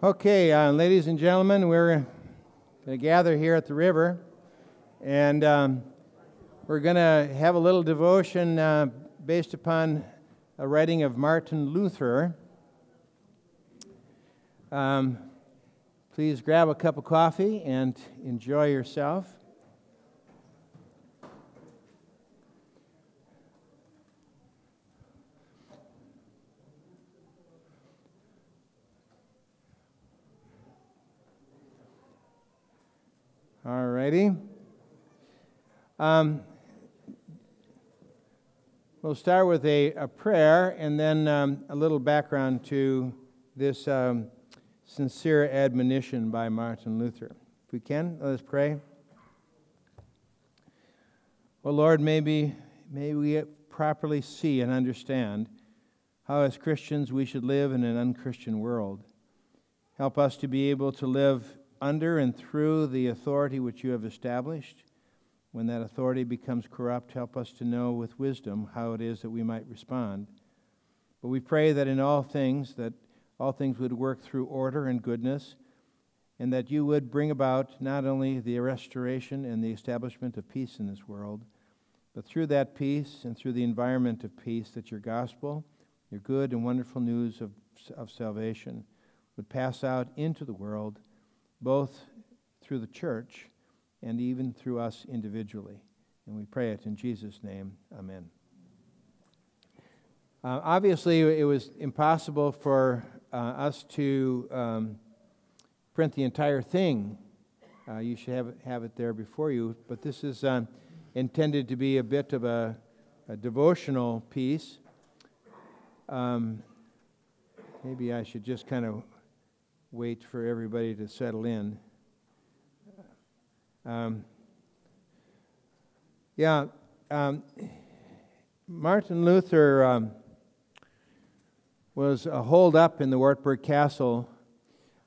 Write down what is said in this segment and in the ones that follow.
Okay, uh, ladies and gentlemen, we're going to gather here at the river, and um, we're going to have a little devotion uh, based upon a writing of Martin Luther. Um, please grab a cup of coffee and enjoy yourself. All righty. Um, we'll start with a, a prayer and then um, a little background to this um, sincere admonition by Martin Luther. If we can, let us pray. Well, Lord, maybe, may we properly see and understand how, as Christians, we should live in an unchristian world. Help us to be able to live under and through the authority which you have established. When that authority becomes corrupt, help us to know with wisdom how it is that we might respond. But we pray that in all things, that all things would work through order and goodness, and that you would bring about not only the restoration and the establishment of peace in this world, but through that peace and through the environment of peace, that your gospel, your good and wonderful news of, of salvation, would pass out into the world both through the church and even through us individually. And we pray it in Jesus' name. Amen. Uh, obviously, it was impossible for uh, us to um, print the entire thing. Uh, you should have it, have it there before you. But this is um, intended to be a bit of a, a devotional piece. Um, maybe I should just kind of wait for everybody to settle in. Um, yeah, um, Martin Luther um, was holed up in the Wartburg Castle.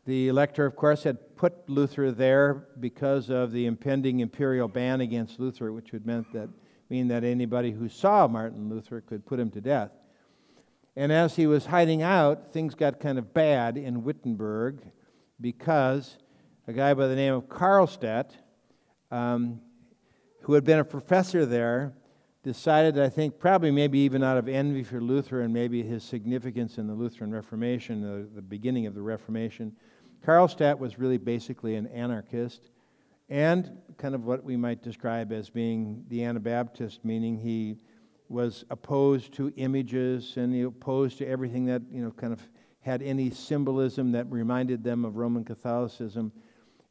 The elector, of course, had put Luther there because of the impending imperial ban against Luther, which would meant that, mean that anybody who saw Martin Luther could put him to death. And as he was hiding out, things got kind of bad in Wittenberg because a guy by the name of Karlstadt, um, who had been a professor there, decided, I think, probably maybe even out of envy for Luther and maybe his significance in the Lutheran Reformation, the, the beginning of the Reformation. Karlstadt was really basically an anarchist and kind of what we might describe as being the Anabaptist, meaning he was opposed to images and opposed to everything that you know kind of had any symbolism that reminded them of Roman Catholicism.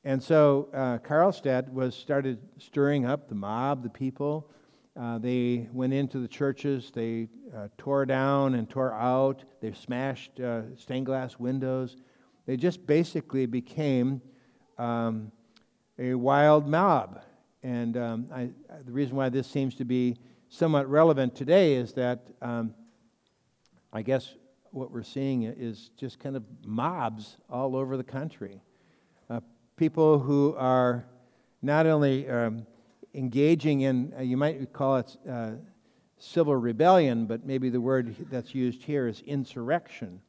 And so uh, Karlstadt was started stirring up the mob, the people. Uh, they went into the churches. They uh, tore down and tore out. They smashed uh, stained glass windows. They just basically became um, a wild mob. And um, I, the reason why this seems to be somewhat relevant today is that um, I guess what we're seeing is just kind of mobs all over the country. Uh, people who are not only um, engaging in, uh, you might call it uh, civil rebellion, but maybe the word that's used here is insurrection.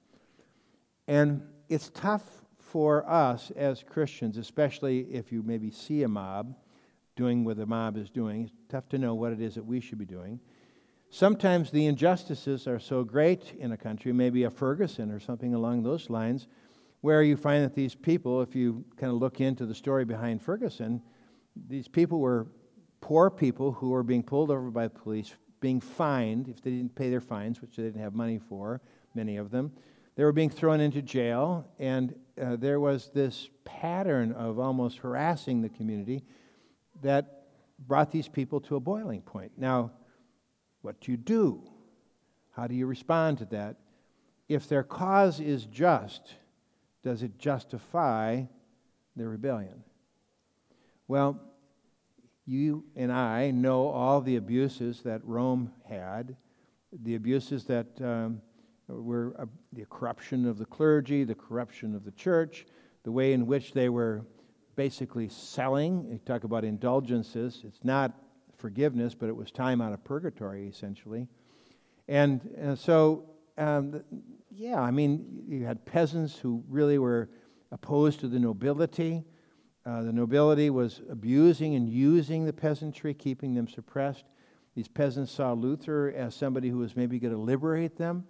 And it's tough for us as Christians, especially if you maybe see a mob doing what the mob is doing. It's tough to know what it is that we should be doing. Sometimes the injustices are so great in a country, maybe a Ferguson or something along those lines, where you find that these people, if you kind of look into the story behind Ferguson, these people were poor people who were being pulled over by the police, being fined if they didn't pay their fines, which they didn't have money for, many of them. They were being thrown into jail, and uh, there was this pattern of almost harassing the community that brought these people to a boiling point. Now, what do you do? How do you respond to that? If their cause is just, does it justify their rebellion? Well, you and I know all the abuses that Rome had, the abuses that um, were uh, the corruption of the clergy, the corruption of the church, the way in which they were basically selling. You talk about indulgences. It's not forgiveness, but it was time out of purgatory, essentially. And, and so, um, yeah, I mean, you had peasants who really were opposed to the nobility. Uh, the nobility was abusing and using the peasantry, keeping them suppressed. These peasants saw Luther as somebody who was maybe going to liberate them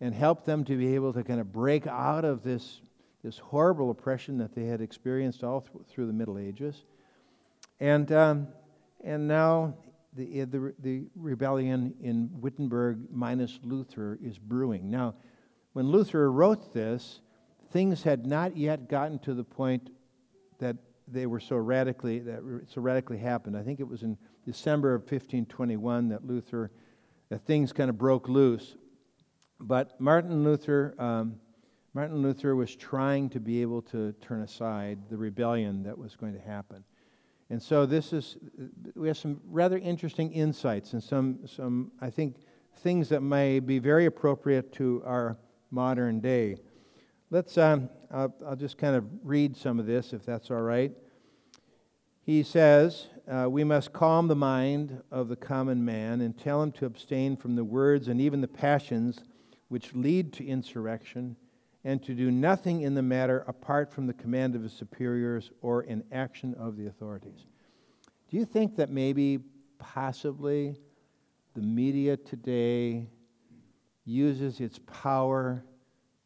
and help them to be able to kind of break out of this, this horrible oppression that they had experienced all th- through the Middle Ages. And, um, and now the, the, the rebellion in Wittenberg minus Luther is brewing. Now, when Luther wrote this, things had not yet gotten to the point that they were so radically that so radically happened. I think it was in December of 1521 that Luther that things kind of broke loose. But Martin Luther, um, Martin Luther was trying to be able to turn aside the rebellion that was going to happen. And so this is, we have some rather interesting insights and some, some I think, things that may be very appropriate to our modern day. Let's, um, I'll, I'll, just kind of read some of this, if that's all right. He says, uh, We must calm the mind of the common man and tell him to abstain from the words and even the passions which lead to insurrection and to do nothing in the matter apart from the command of his superiors or in action of the authorities. Do you think that maybe, possibly, the media today uses its power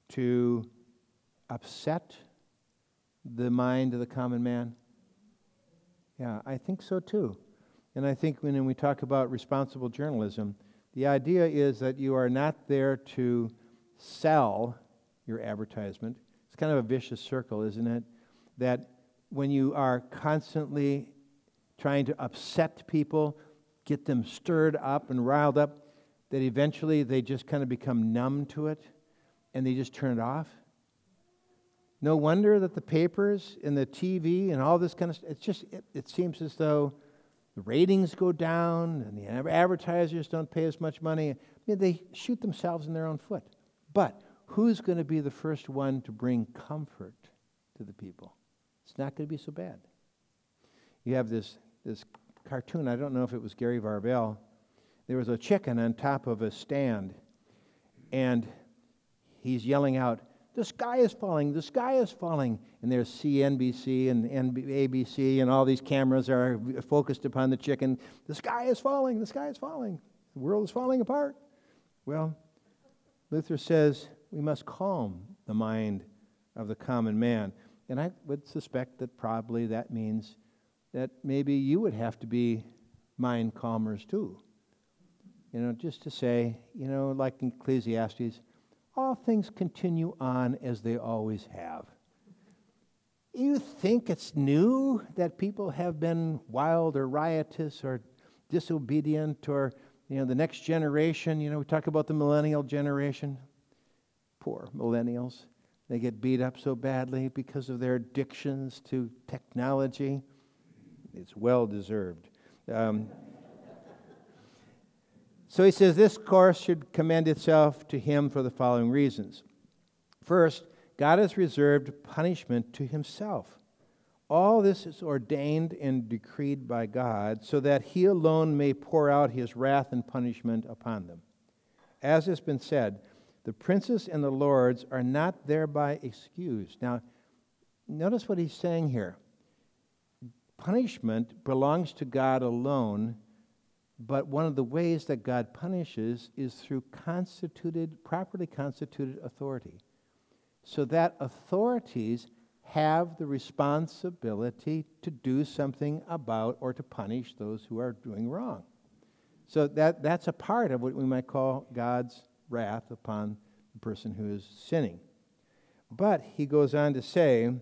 to upset the mind of the common man? Yeah, I think so too. And I think when we talk about responsible journalism, the idea is that you are not there to sell your advertisement. It's kind of a vicious circle, isn't it? That when you are constantly trying to upset people, get them stirred up and riled up, that eventually they just kind of become numb to it and they just turn it off. No wonder that the papers and the TV and all this kind of stuff, it's just, it, it seems as though the ratings go down and the advertisers don't pay as much money. I mean, they shoot themselves in their own foot. But who's going to be the first one to bring comfort to the people? It's not going to be so bad. You have this, this cartoon, I don't know if it was Gary Varvel. There was a chicken on top of a stand, and he's yelling out, The sky is falling, the sky is falling. And there's CNBC and ABC, and all these cameras are focused upon the chicken. The sky is falling, the sky is falling, the world is falling apart. Well, Luther says, we must calm the mind of the common man. And I would suspect that probably that means that maybe you would have to be mind calmers too. You know, just to say, you know, like in Ecclesiastes, all things continue on as they always have. You think it's new that people have been wild or riotous or disobedient or, you know, the next generation, you know, we talk about the millennial generation. Poor millennials. They get beat up so badly because of their addictions to technology. It's well deserved. Um, so he says this course should commend itself to him for the following reasons. First, God has reserved punishment to himself. All this is ordained and decreed by God so that he alone may pour out his wrath and punishment upon them. As has been said, the princes and the lords are not thereby excused. Now, notice what he's saying here. Punishment belongs to God alone, but one of the ways that God punishes is through constituted, properly constituted authority. So that authorities have the responsibility to do something about or to punish those who are doing wrong. So that, that's a part of what we might call God's wrath upon the person who is sinning. But he goes on to say,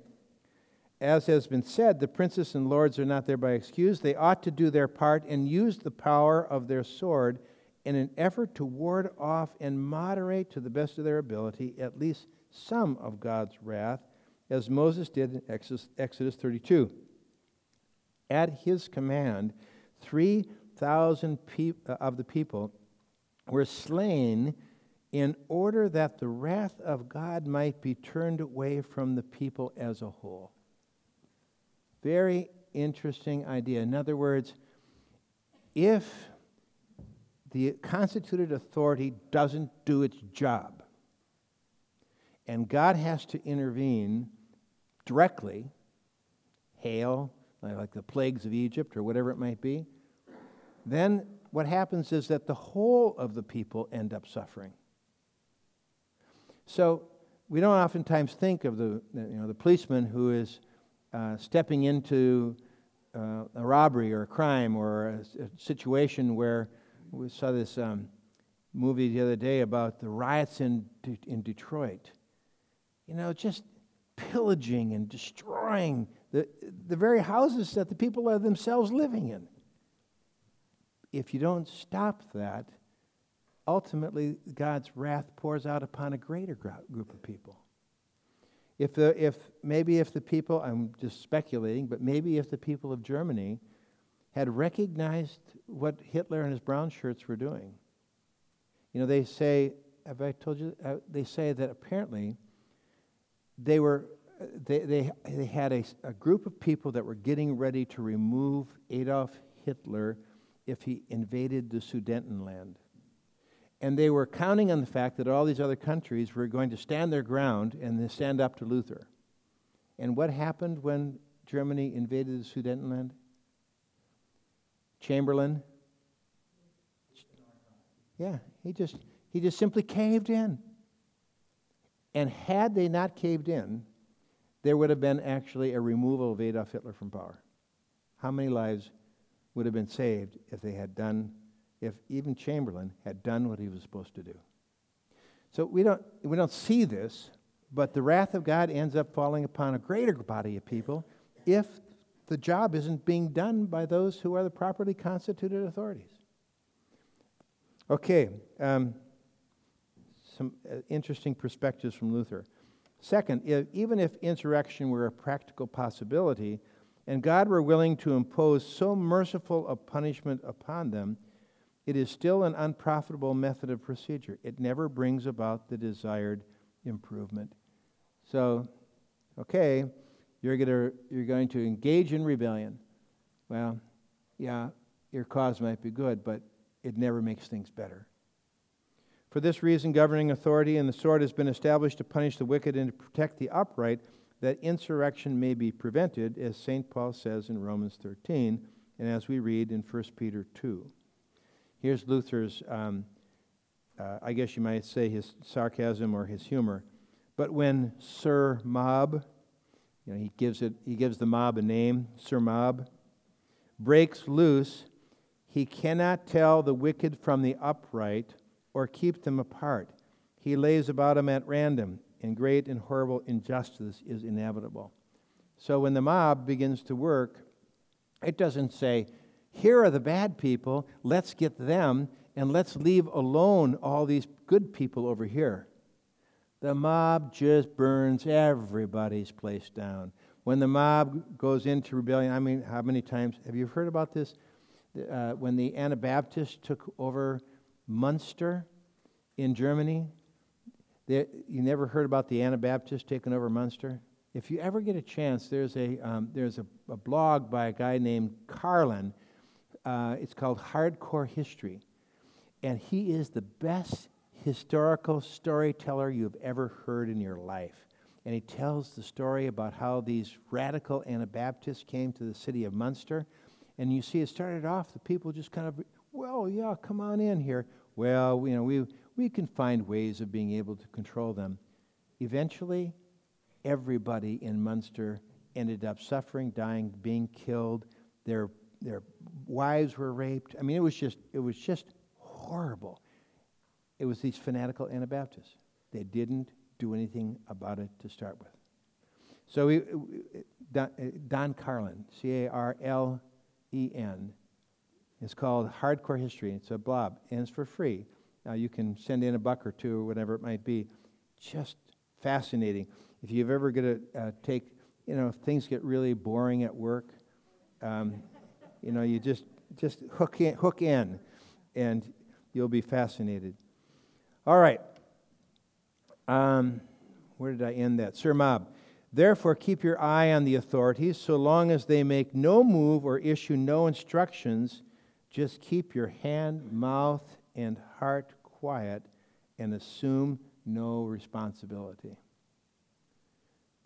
as has been said, the princes and lords are not thereby excused. They ought to do their part and use the power of their sword in an effort to ward off and moderate to the best of their ability at least some of God's wrath, as Moses did in Exodus 32. At his command, 3,000 uh, of the people were slain in order that the wrath of God might be turned away from the people as a whole. Very interesting idea. In other words, if the constituted authority doesn't do its job, and God has to intervene directly, hail, like the plagues of Egypt or whatever it might be, then what happens is that the whole of the people end up suffering. So we don't oftentimes think of the, you know, the policeman who is uh, stepping into uh, a robbery or a crime or a, a, situation where we saw this um, movie the other day about the riots in, in Detroit. You know, just pillaging and destroying the, the very houses that the people are themselves living in. If you don't stop that, ultimately God's wrath pours out upon a greater group of people. If, the, if maybe if the people, I'm just speculating, but maybe if the people of Germany had recognized what Hitler and his brown shirts were doing. You know, they say, have I told you? Uh, they say that apparently they were, they, they, they had a, a group of people that were getting ready to remove Adolf Hitler if he invaded the Sudetenland. And they were counting on the fact that all these other countries were going to stand their ground and stand up to Luther. And what happened when Germany invaded the Sudetenland? Chamberlain? Yeah, he just, he just simply caved in. And had they not caved in, there would have been actually a removal of Adolf Hitler from power. How many lives would have been saved if they had done if even Chamberlain had done what he was supposed to do. So we don't, we don't see this, but the wrath of God ends up falling upon a greater body of people if the job isn't being done by those who are the properly constituted authorities. Okay, um, some uh, interesting perspectives from Luther. Second, if, even if insurrection were a practical possibility, and God were willing to impose so merciful a punishment upon them, it is still an unprofitable method of procedure. It never brings about the desired improvement. So, okay, you're, gonna, you're going to engage in rebellion. Well, yeah, your cause might be good, but it never makes things better. For this reason, governing authority and the sword has been established to punish the wicked and to protect the upright, that insurrection may be prevented, as St. Paul says in Romans 13, and as we read in 1 Peter 2. Here's Luther's, um, uh, I guess you might say, his sarcasm or his humor. But when Sir Mob, you know, he gives, it, he gives the mob a name, Sir Mob, breaks loose, he cannot tell the wicked from the upright or keep them apart. He lays about them at random, and great and horrible injustice is inevitable. So when the mob begins to work, it doesn't say, here are the bad people. Let's get them and let's leave alone all these good people over here. The mob just burns everybody's place down. When the mob goes into rebellion, I mean, how many times have you heard about this? Uh, when the Anabaptists took over Munster in Germany, they, you never heard about the Anabaptists taking over Munster? If you ever get a chance, there's a, um, there's a, a blog by a guy named Carlin uh, it's called Hardcore History. And he is the best historical storyteller you've ever heard in your life. And he tells the story about how these radical Anabaptists came to the city of Munster. And you see, it started off, the people just kind of, well, yeah, come on in here. Well, you know, we, we can find ways of being able to control them. Eventually, everybody in Munster ended up suffering, dying, being killed. Their their wives were raped. I mean, it was just, it was just horrible. It was these fanatical Anabaptists. They didn't do anything about it to start with. So we, Don, Don Carlin, C A R L E N, is called Hardcore History. It's a blob, and it's for free. Now you can send in a buck or two or whatever it might be. Just fascinating. If you've ever got to uh, take, you know, things get really boring at work. Um, you know, you just just hook in, hook in, and you'll be fascinated. All right. Um, where did I end that? Sir Mob. Therefore, keep your eye on the authorities so long as they make no move or issue no instructions. Just keep your hand, mouth, and heart quiet and assume no responsibility.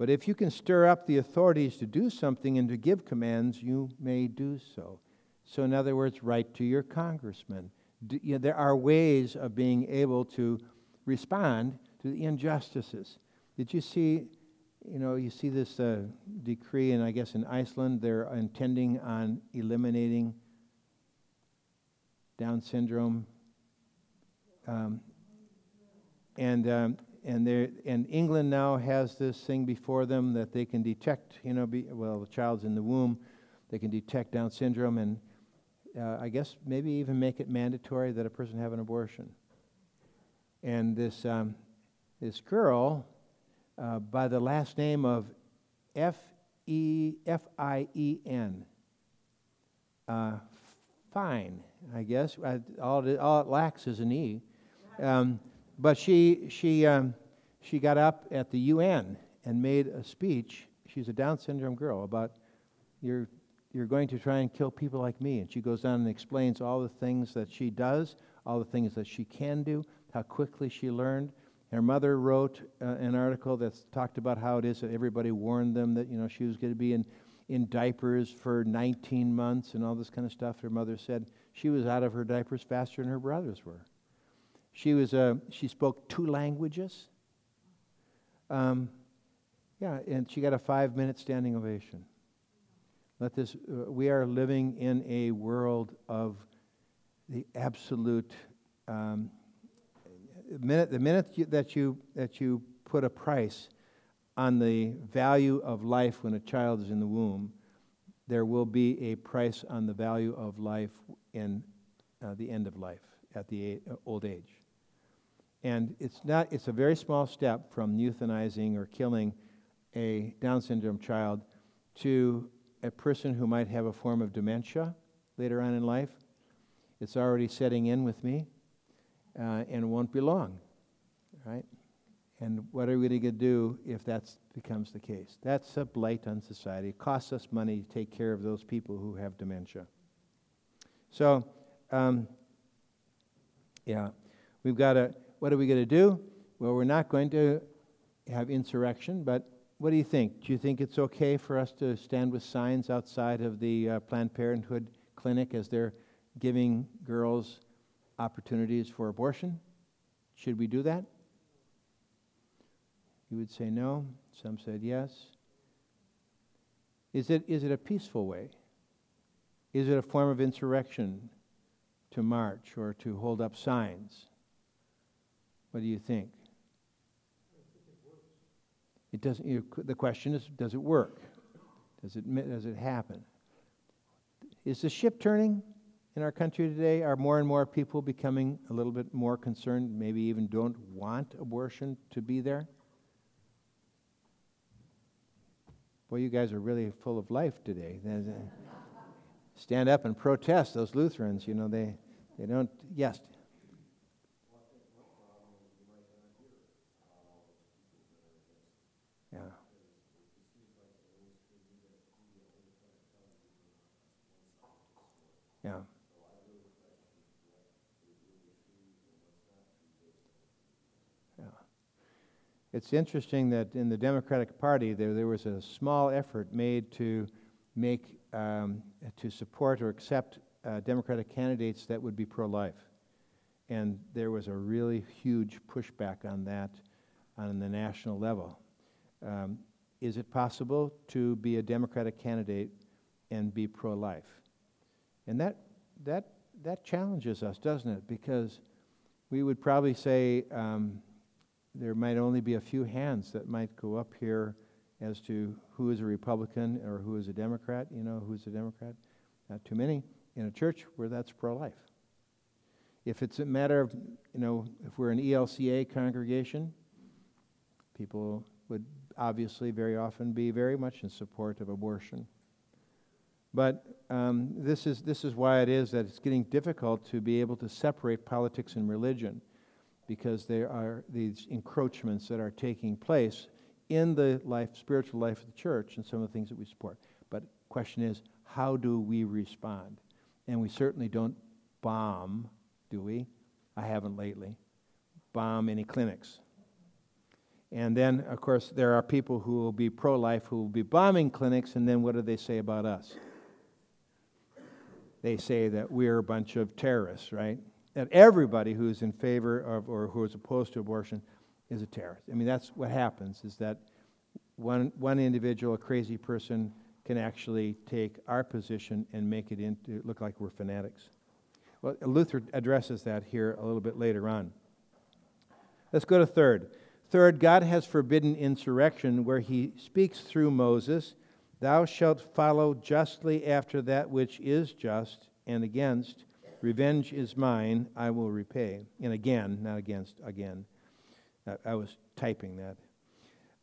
But if you can stir up the authorities to do something and to give commands, you may do so. So, in other words, write to your congressman. Do, you know, there are ways of being able to respond to the injustices. Did you see? You know, you see this uh, decree, and I guess in Iceland they're intending on eliminating Down syndrome. Um, and um, and and England now has this thing before them that they can detect. You know, be, well, the child's in the womb, they can detect Down syndrome, and uh, I guess maybe even make it mandatory that a person have an abortion. And this um, this girl, uh, by the last name of F E F I E N, uh, fine, I guess. all, it, all it lacks is an E. Um, but she, she, um, she got up at the UN and made a speech. She's a Down syndrome girl about you're, you're going to try and kill people like me. And she goes down and explains all the things that she does, all the things that she can do, how quickly she learned. Her mother wrote uh, an article that talked about how it is that everybody warned them that you know she was going to be in, in diapers for 19 months and all this kind of stuff. Her mother said she was out of her diapers faster than her brothers were. She was a, she spoke two languages. Um, yeah, and she got a five minute standing ovation. Let this, uh, we are living in a world of the absolute, um, minute, the minute you, that, you, that you put a price on the value of life when a child is in the womb, there will be a price on the value of life in uh, the end of life at the old age. And it's not it's a very small step from euthanizing or killing a Down syndrome child to a person who might have a form of dementia later on in life. It's already setting in with me uh, and won't be long, right? And what are we going to do if that becomes the case? That's a blight on society. It costs us money to take care of those people who have dementia. So, um, yeah, we've got to what are we going to do? Well, we're not going to have insurrection, but what do you think? Do you think it's okay for us to stand with signs outside of the uh, Planned Parenthood clinic as they're giving girls opportunities for abortion? Should we do that? You would say no. Some said yes. Is it, is it a peaceful way? Is it a form of insurrection to march or to hold up signs? What do you think? It doesn't. You know, the question is, does it work? Does it does it happen? Is the ship turning in our country today? Are more and more people becoming a little bit more concerned? Maybe even don't want abortion to be there. Boy, you guys are really full of life today. Stand up and protest those Lutherans. You know they they don't. Yes. Yeah. Yeah. It's interesting that in the Democratic Party there, there was a small effort made to make um, to support or accept uh, Democratic candidates that would be pro-life, and there was a really huge pushback on that on the national level. Um, is it possible to be a Democratic candidate and be pro-life? And that, that, that challenges us, doesn't it? Because we would probably say um, there might only be a few hands that might go up here as to who is a Republican or who is a Democrat. You know, who's a Democrat? Not too many in a church where that's pro life. If it's a matter of, you know, if we're an ELCA congregation, people would obviously very often be very much in support of abortion. But um, this, is, this is why it is that it's getting difficult to be able to separate politics and religion because there are these encroachments that are taking place in the life, spiritual life of the church and some of the things that we support. But question is, how do we respond? And we certainly don't bomb, do we? I haven't lately. Bomb any clinics. And then, of course, there are people who will be pro life who will be bombing clinics, and then what do they say about us? They say that we're a bunch of terrorists, right? That everybody who's in favor of or who is opposed to abortion is a terrorist. I mean, that's what happens is that one, one individual, a crazy person, can actually take our position and make it into look like we're fanatics. Well, Luther addresses that here a little bit later on. Let's go to third. Third, God has forbidden insurrection where he speaks through Moses, Thou shalt follow justly after that which is just, and against, Revenge is mine, I will repay. And again, not against, again. I was typing that.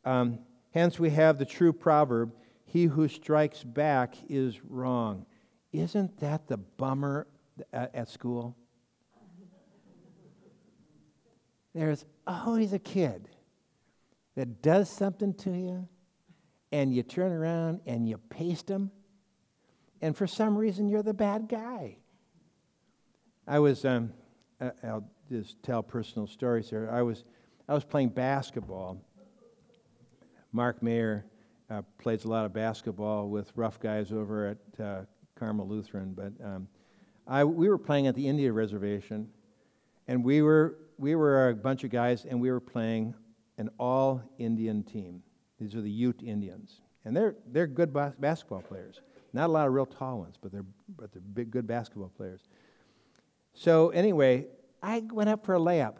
Um, hence, we have the true proverb He who strikes back is wrong. Isn't that the bummer at, at school? There's always a kid that does something to you, and you turn around and you paste them, and for some reason you're the bad guy. I was, um, I'll just tell personal stories here. I was, I was playing basketball. Mark Mayer uh, plays a lot of basketball with rough guys over at uh, Carmel Lutheran, but um, I, we were playing at the Indian Reservation, and we were we were a bunch of guys, and we were playing an all Indian team. These are the Ute Indians, and they're they're good bas- basketball players. Not a lot of real tall ones, but they're but they're big, good basketball players. So anyway, I went up for a layup,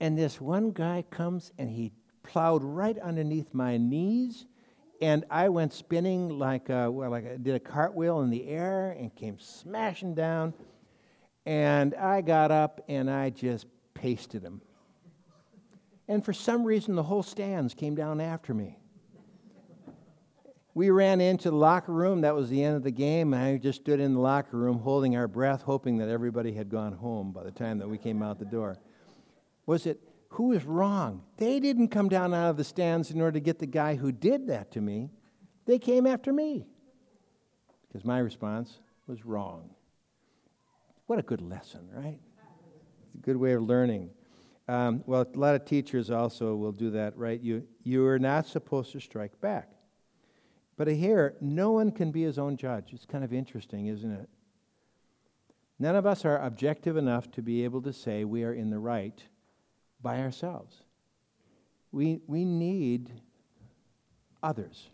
and this one guy comes and he plowed right underneath my knees, and I went spinning like a, well, like I did a cartwheel in the air and came smashing down. And I got up and I just pasted him. And for some reason, the whole stands came down after me. We ran into the locker room. That was the end of the game. And I just stood in the locker room holding our breath, hoping that everybody had gone home by the time that we came out the door. Was it who was wrong? They didn't come down out of the stands in order to get the guy who did that to me. They came after me because my response was wrong. What a good lesson, right? a good way of learning. Um, well, a lot of teachers also will do that, right? You, you are not supposed to strike back. But here, no one can be his own judge. It's kind of interesting, isn't it? None of us are objective enough to be able to say we are in the right by ourselves. We, we need others,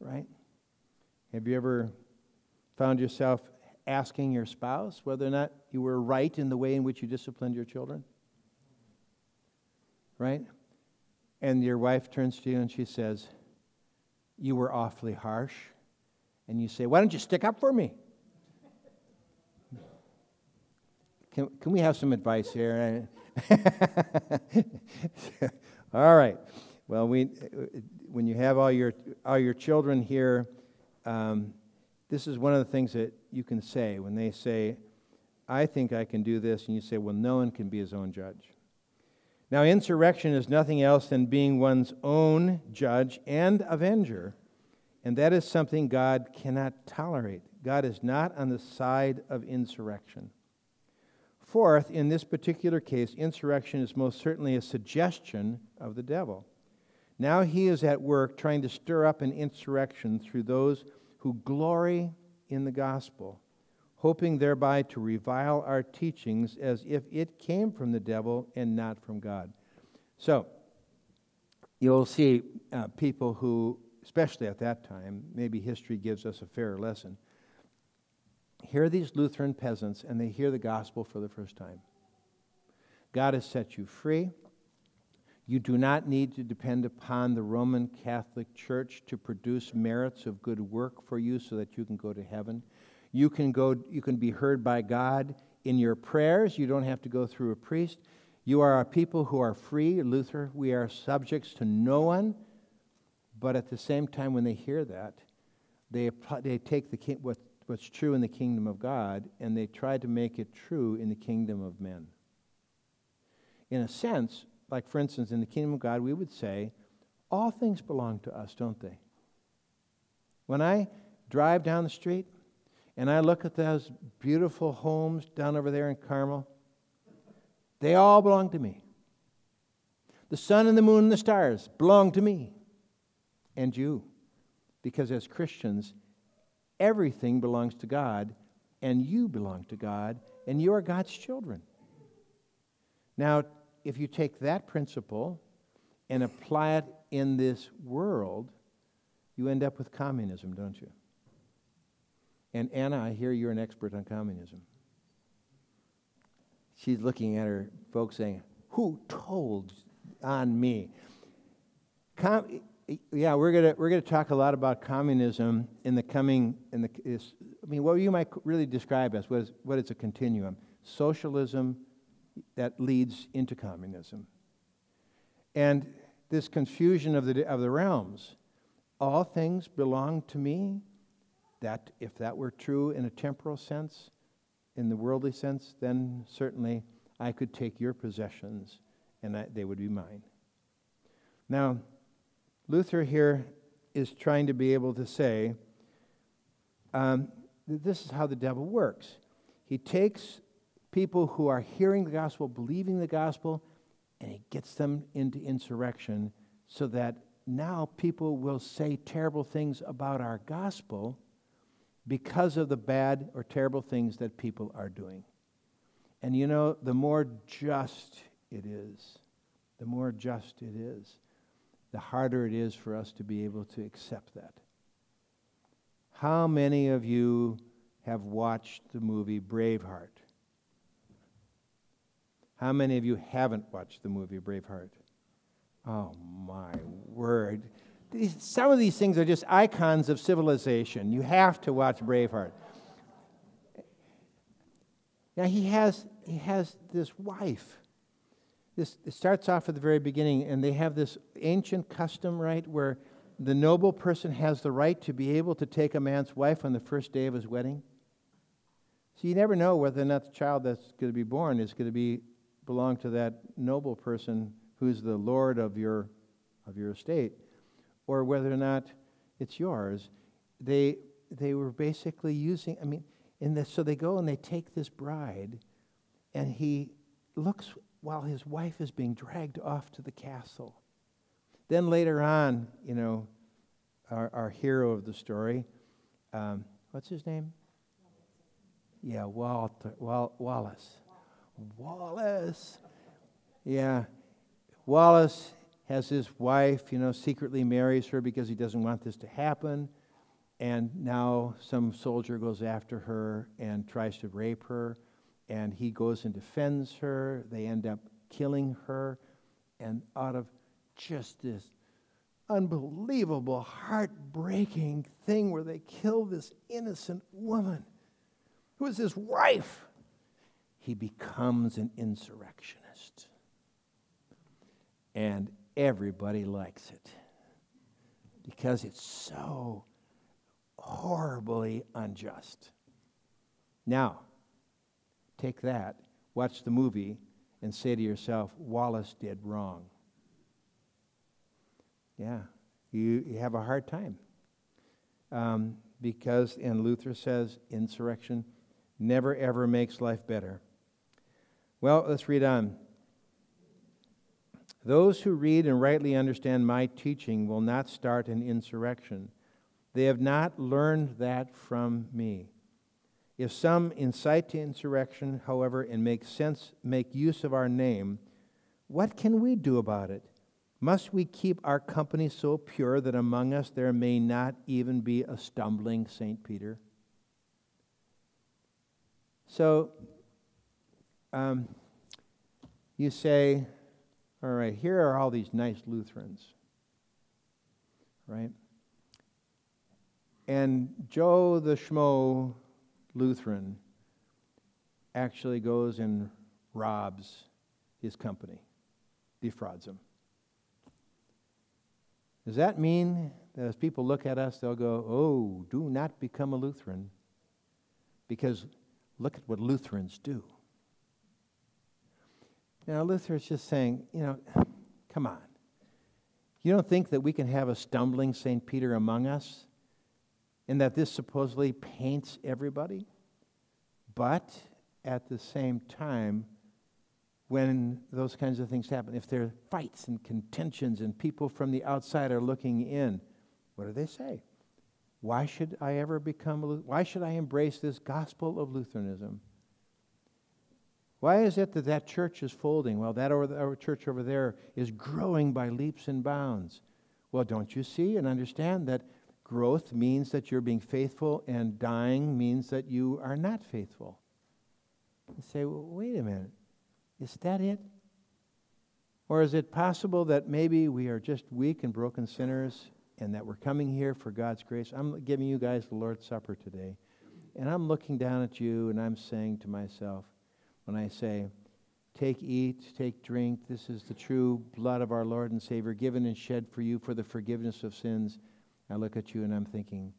right? Have you ever found yourself asking your spouse whether or not you were right in the way in which you disciplined your children? Right? And your wife turns to you and she says, You were awfully harsh. And you say, Why don't you stick up for me? Can, can we have some advice here? all right. Well, we, when you have all your, all your children here, um, this is one of the things that you can say when they say, I think I can do this, and you say, Well, no one can be his own judge. Now, insurrection is nothing else than being one's own judge and avenger, and that is something God cannot tolerate. God is not on the side of insurrection. Fourth, in this particular case, insurrection is most certainly a suggestion of the devil. Now he is at work trying to stir up an insurrection through those who glory in the gospel, hoping thereby to revile our teachings as if it came from the devil and not from God. So, you'll see uh, people who, especially at that time, maybe history gives us a fairer lesson hear these Lutheran peasants and they hear the gospel for the first time. God has set you free. You do not need to depend upon the Roman Catholic Church to produce merits of good work for you so that you can go to heaven. You can go you can be heard by God in your prayers. You don't have to go through a priest. You are a people who are free, Luther. We are subjects to no one. But at the same time, when they hear that, they, they take the, what what's true in the kingdom of God, and they try to make it true in the kingdom of men. In a sense, like for instance, in the kingdom of God, we would say, all things belong to us, don't they? When I drive down the street and I look at those beautiful homes down over there in Carmel, they all belong to me. The sun and the moon and the stars belong to me and you. Because as Christians, everything belongs to God, and you belong to God, and you are God's children. Now, if you take that principle and apply it in this world, you end up with communism, don't you? And Anna, I hear you're an expert on communism. She's looking at her folks saying, Who told on me? Com- yeah, we're gonna we're gonna talk a lot about communism in the coming in the. Is, I mean, what you might really describe as what is what is a continuum? Socialism that leads into communism, and this confusion of the of the realms. All things belong to me. That if that were true in a temporal sense, in the worldly sense, then certainly I could take your possessions and I, they would be mine. Now Luther here is trying to be able to say um, this is how the devil works. He takes people who are hearing the gospel, believing the gospel, and he gets them into insurrection so that now people will say terrible things about our gospel because of the bad or terrible things that people are doing. And you know, the more just it is, the more just it is the harder it is for us to be able to accept that. How many of you have watched the movie Braveheart? How many of you haven't watched the movie Braveheart? Oh my word. These, some of these things are just icons of civilization. You have to watch Braveheart. Now he has he has this wife this it starts off at the very beginning, and they have this ancient custom, right, where the noble person has the right to be able to take a man's wife on the first day of his wedding. So you never know whether or not the child that's going to be born is going to be belong to that noble person who's the lord of your of your estate, or whether or not it's yours. They they were basically using. I mean, in this, so they go and they take this bride, and he looks while his wife is being dragged off to the castle. Then later on, you know, our, our hero of the story, um, what's his name? Yeah, Walter, Wal, Wallace. Wallace. Yeah. Wallace has his wife, you know, secretly marries her because he doesn't want this to happen. And now some soldier goes after her and tries to rape her and he goes and defends her. They end up killing her, and out of just this unbelievable, heartbreaking thing where they kill this innocent woman who is his wife, he becomes an insurrectionist. And everybody likes it because it's so horribly unjust. Now, Take that, watch the movie, and say to yourself, Wallace did wrong. Yeah, you, you have a hard time. Um, because, and Luther says, insurrection never ever makes life better. Well, let's read on. Those who read and rightly understand my teaching will not start an insurrection. They have not learned that from me. If some incite to insurrection, however, and make sense, make use of our name, what can we do about it? Must we keep our company so pure that among us there may not even be a stumbling St. Peter? So, um, you say, all right, here are all these nice Lutherans, right? And Joe the Schmo Lutheran actually goes and robs his company, defrauds him. Does that mean that as people look at us, they'll go, oh, do not become a Lutheran? Because look at what Lutherans do. Now, Luther is just saying, you know, come on. You don't think that we can have a stumbling St. Peter among us? and that this supposedly paints everybody. But at the same time, when those kinds of things happen. If there are fights and contentions and people from the outside are looking in, what do they say? Why should I ever become, why should I embrace this gospel of Lutheranism? Why is it that that church is folding Well, that our church over there is growing by leaps and bounds? Well, don't you see and understand that growth means that you're being faithful and dying means that you are not faithful? You say, well, wait a minute. Is that it? Or is it possible that maybe we are just weak and broken sinners and that we're coming here for God's grace? I'm giving you guys the Lord's Supper today. And I'm looking down at you and I'm saying to myself, when I say, Take, eat, take, drink, this is the true blood of our Lord and Savior, given and shed for you for the forgiveness of sins. I look at you and I'm thinking,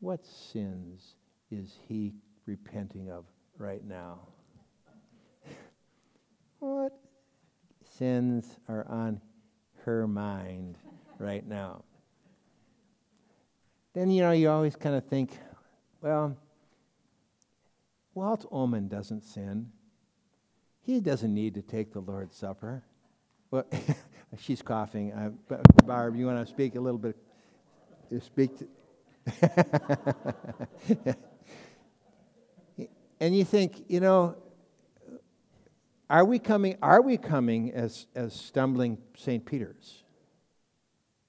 what sins is he repenting of right now? What sins are on her mind right now? Then, you know, you always kind of think, well, Walt Ullman doesn't sin. He doesn't need to take the Lord's Supper. Well, she's coughing. Uh, Barb, you want to speak a little bit? You speak to. and you think, you know, are we coming, are we coming as, as stumbling St. Peter's?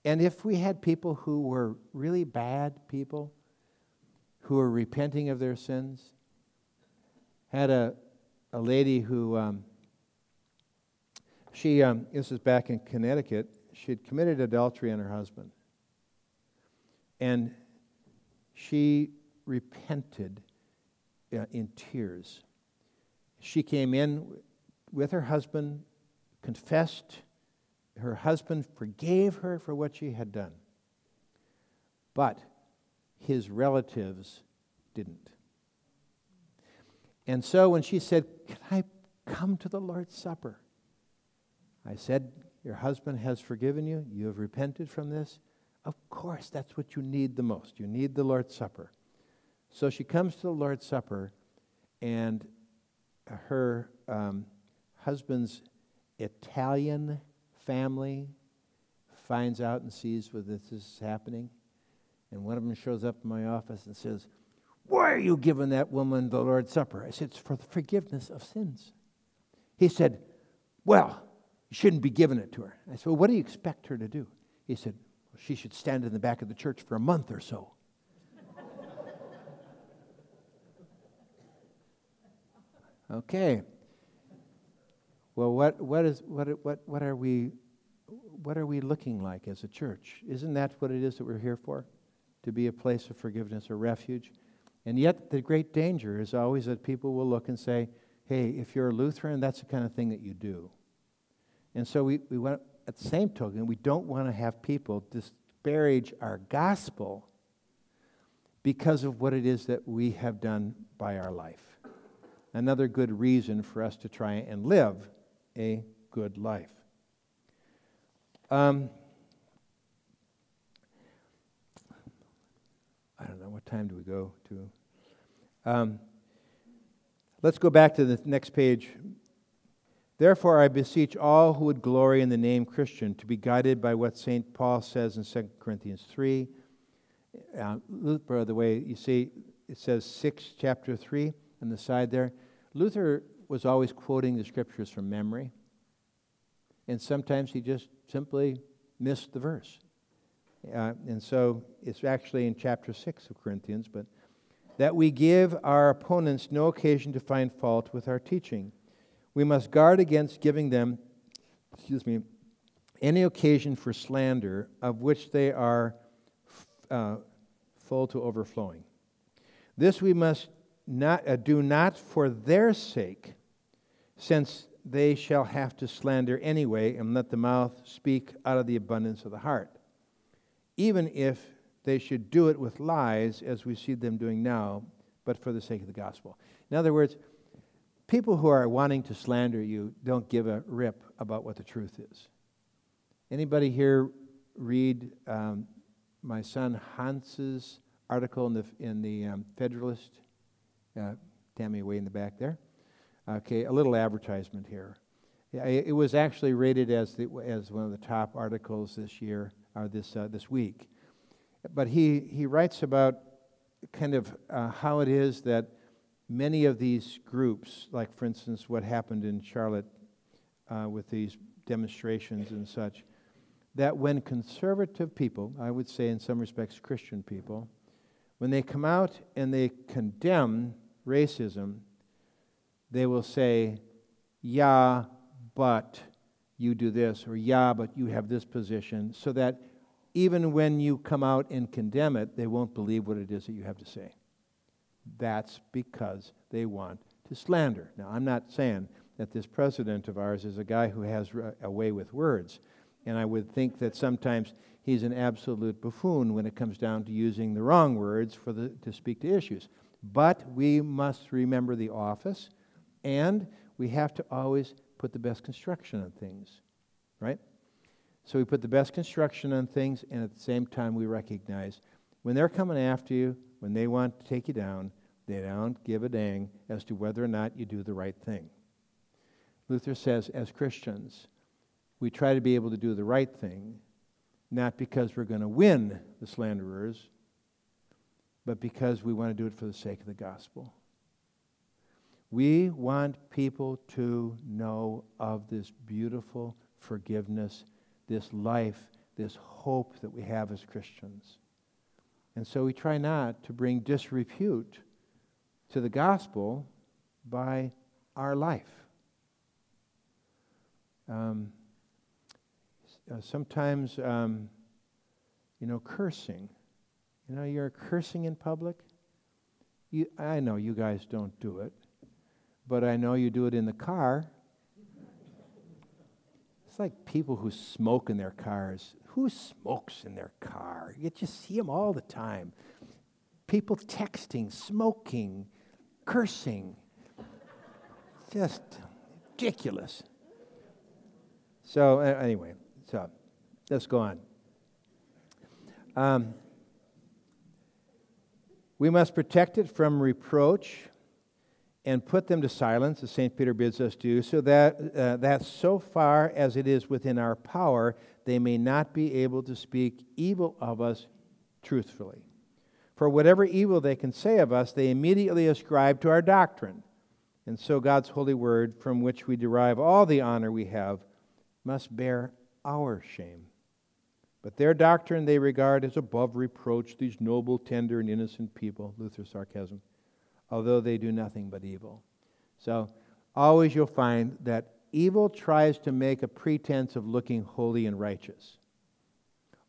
And if we had people who were really bad people, who were repenting of their sins, had a, a lady who, um, she, um, this is back in Connecticut, she had committed adultery on her husband. And she repented uh, in tears. She came in with her husband, confessed. Her husband forgave her for what she had done. But his relatives didn't. And so when she said, Can I come to the Lord's Supper? I said, Your husband has forgiven you. You have repented from this. Of course, that's what you need the most. You need the Lord's Supper. So she comes to the Lord's Supper, and her um, husband's Italian family finds out and sees what this is happening. And one of them shows up in my office and says, Why are you giving that woman the Lord's Supper? I said, It's for the forgiveness of sins. He said, Well, you shouldn't be giving it to her. I said, Well, what do you expect her to do? He said, well, She should stand in the back of the church for a month or so. okay. Well, what, what, is, what, what, what, are we, what are we looking like as a church? Isn't that what it is that we're here for? To be a place of forgiveness, a refuge? And yet, the great danger is always that people will look and say, hey, if you're a Lutheran, that's the kind of thing that you do. And so we, we want, at the same token, we don't want to have people disparage our gospel because of what it is that we have done by our life. Another good reason for us to try and live a good life. Um, I don't know, time do we go to? Um, let's go back to the next page. Therefore, I beseech all who would glory in the name Christian to be guided by what St. Paul says in 2 Corinthians 3. Uh, by the way, you see, it says 6, chapter 3 on the side there. Luther was always quoting the scriptures from memory. And sometimes he just simply missed the verse. Uh, and so it's actually in chapter 6 of Corinthians, but that we give our opponents no occasion to find fault with our teaching. We must guard against giving them, excuse me, any occasion for slander of which they are uh, full to overflowing. This we must not, uh, do not for their sake, since they shall have to slander anyway, and let the mouth speak out of the abundance of the heart. Even if they should do it with lies, as we see them doing now, but for the sake of the gospel. In other words, people who are wanting to slander you don't give a rip about what the truth is. Anybody here read um, my son Hans's article in the, in the um, Federalist? Uh, Tammy, way in the back there. Okay, a little advertisement here. It was actually rated as, the, as one of the top articles this year, or this, uh, this week. But he, he writes about kind of uh, how it is that many of these groups, like for instance what happened in Charlotte uh, with these demonstrations and such, that when conservative people, I would say in some respects Christian people, when they come out and they condemn racism, they will say, yeah, but you do this, or yeah, but you have this position, so that even when you come out and condemn it, they won't believe what it is that you have to say. That's because they want to slander. Now, I'm not saying that this president of ours is a guy who has a way with words, and I would think that sometimes he's an absolute buffoon when it comes down to using the wrong words for the, to speak to issues. But we must remember the office, and we have to always put the best construction on things, right? So we put the best construction on things, and at the same time, we recognize when they're coming after you, when they want to take you down, they don't give a dang as to whether or not you do the right thing. Luther says, as Christians, we try to be able to do the right thing, not because we're going to win the slanderers, but because we want to do it for the sake of the gospel. We want people to know of this beautiful forgiveness, this life, this hope that we have as Christians. And so we try not to bring disrepute to the gospel by our life. Um, uh, sometimes, um, you know, cursing. You know, you're cursing in public. You, I know you guys don't do it but I know you do it in the car. It's like people who smoke in their cars. Who smokes in their car? You just see them all the time. People texting, smoking, cursing. Just ridiculous. So, anyway, so let's go on. Um, we must protect it from reproach and put them to silence, as St. Peter bids us do, so that, uh, that so far as it is within our power, they may not be able to speak evil of us truthfully. For whatever evil they can say of us, they immediately ascribe to our doctrine. And so God's holy word, from which we derive all the honor we have, must bear our shame. But their doctrine they regard as above reproach, these noble, tender, and innocent people. Luther's sarcasm although they do nothing but evil. So, always you'll find that evil tries to make a pretense of looking holy and righteous.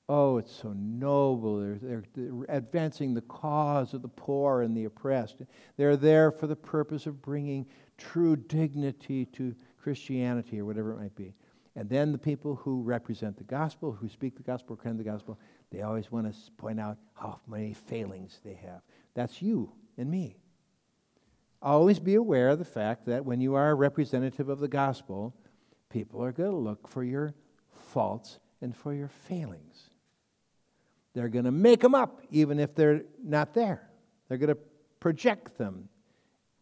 Oh, it's so noble. They're, they're, advancing the cause of the poor and the oppressed. They're there for the purpose of bringing true dignity to Christianity or whatever it might be. And then the people who represent the gospel, who speak the gospel, proclaim the gospel, they always want to point out how many failings they have. That's you and me. Always be aware of the fact that when you are a representative of the gospel, people are going to look for your faults and for your failings. They're going to make them up even if they're not there. They're going to project them.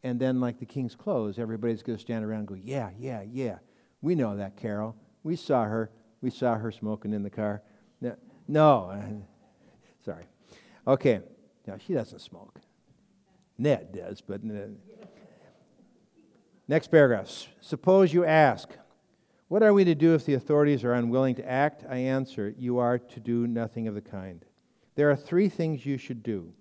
And then, like the king's clothes, everybody's going to stand around and go, Yeah, yeah, yeah. We know that, Carol. We saw her. We saw her smoking in the car. No, no. sorry. Okay. No, she doesn't smoke. Ned does, but. Uh, next paragraph. Suppose you ask, What are we to do if the authorities are unwilling to act? I answer, You are to do nothing of the kind. There are three things you should do.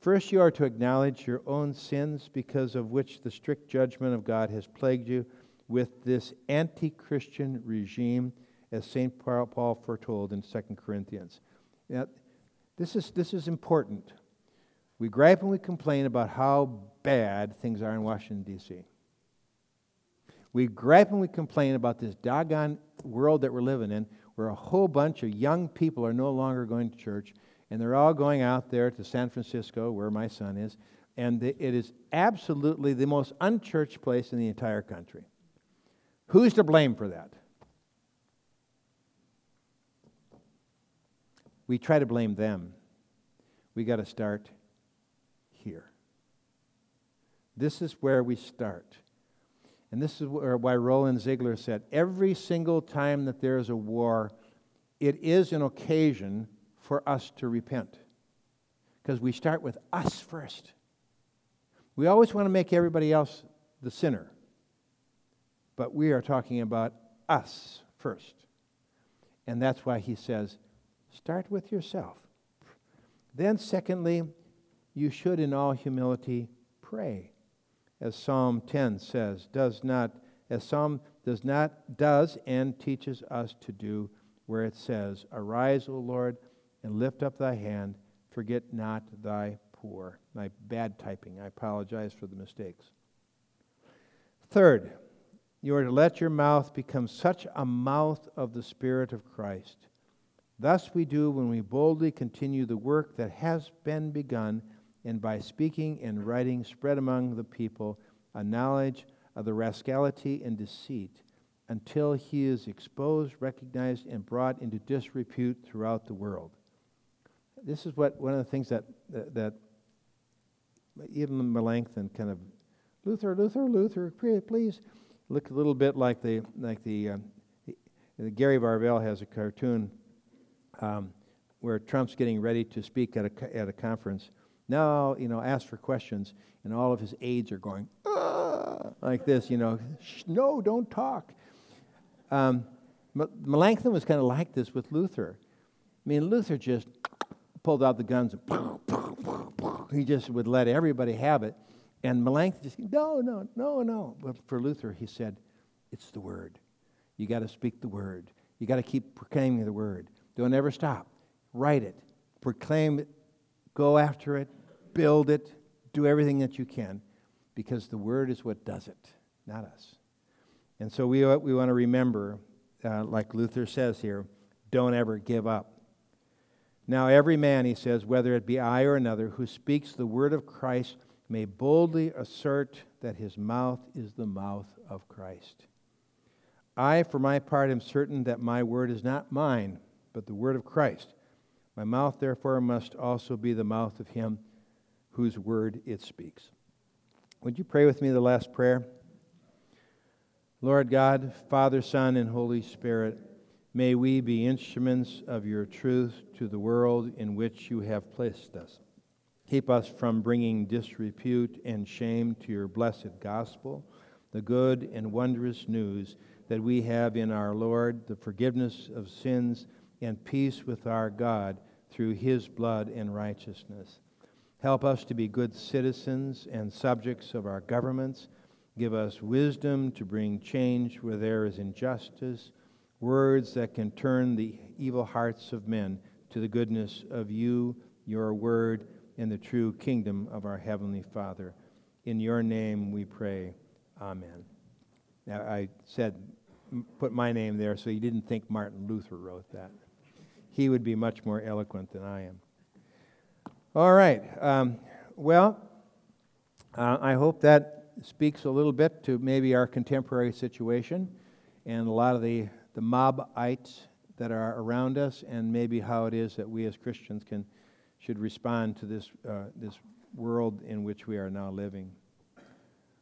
First, you are to acknowledge your own sins, because of which the strict judgment of God has plagued you with this anti Christian regime, as St. Paul foretold in 2 Corinthians. Now, this is, this is important. We gripe and we complain about how bad things are in Washington, D.C. We gripe and we complain about this doggone world that we're living in, where a whole bunch of young people are no longer going to church, and they're all going out there to San Francisco, where my son is, and it is absolutely the most unchurched place in the entire country. Who's to blame for that? We try to blame them. We got to start here. This is where we start. And this is why Roland Ziegler said every single time that there is a war, it is an occasion for us to repent. Because we start with us first. We always want to make everybody else the sinner. But we are talking about us first. And that's why he says, start with yourself. Then, secondly, you should in all humility pray. As Psalm 10 says, does not, as Psalm does not, does and teaches us to do, where it says, Arise, O Lord, and lift up thy hand, forget not thy poor. My bad typing, I apologize for the mistakes. Third, you are to let your mouth become such a mouth of the Spirit of Christ. Thus we do when we boldly continue the work that has been begun, and by speaking and writing spread among the people a knowledge of the rascality and deceit, until he is exposed, recognized, and brought into disrepute throughout the world. This is what one of the things that that, that even Melanchthon kind of Luther, Luther, Luther, please look a little bit like the like the, uh, the Gary Varvel has a cartoon um, where Trump's getting ready to speak at a at a conference. Now, you know, ask for questions, and all of his aides are going like this. You know, no, don't talk. Um, Melanchthon was kind of like this with Luther. I mean, Luther just pulled out the guns and he just would let everybody have it. And Melanchthon just, no, no, no, no. But for Luther, he said, it's the word. You got to speak the word. You got to keep proclaiming the word. Don't ever stop. Write it. Proclaim it. Go after it. Build it. Do everything that you can because the word is what does it, not us. And so we, we want to remember, uh, like Luther says here, don't ever give up. Now, every man, he says, whether it be I or another, who speaks the word of Christ may boldly assert that his mouth is the mouth of Christ. I, for my part, am certain that my word is not mine, but the word of Christ. My mouth, therefore, must also be the mouth of him whose word it speaks. Would you pray with me the last prayer? Lord God, Father, Son, and Holy Spirit, may we be instruments of your truth to the world in which you have placed us. Keep us from bringing disrepute and shame to your blessed gospel, the good and wondrous news that we have in our Lord the forgiveness of sins and peace with our God through his blood and righteousness. Help us to be good citizens and subjects of our governments. Give us wisdom to bring change where there is injustice, words that can turn the evil hearts of men to the goodness of you, your word, and the true kingdom of our Heavenly Father. In your name we pray. Amen. Now, I said, put my name there so you didn't think Martin Luther wrote that. He would be much more eloquent than I am. All right. Um, well, uh, I hope that speaks a little bit to maybe our contemporary situation and a lot of the, the mobites that are around us, and maybe how it is that we as Christians can should respond to this, uh, this world in which we are now living.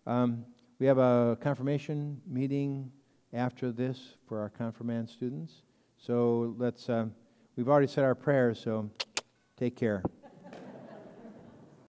Um, we have a confirmation meeting after this for our confirmand students. So let's, uh, we've already said our prayers, so take care.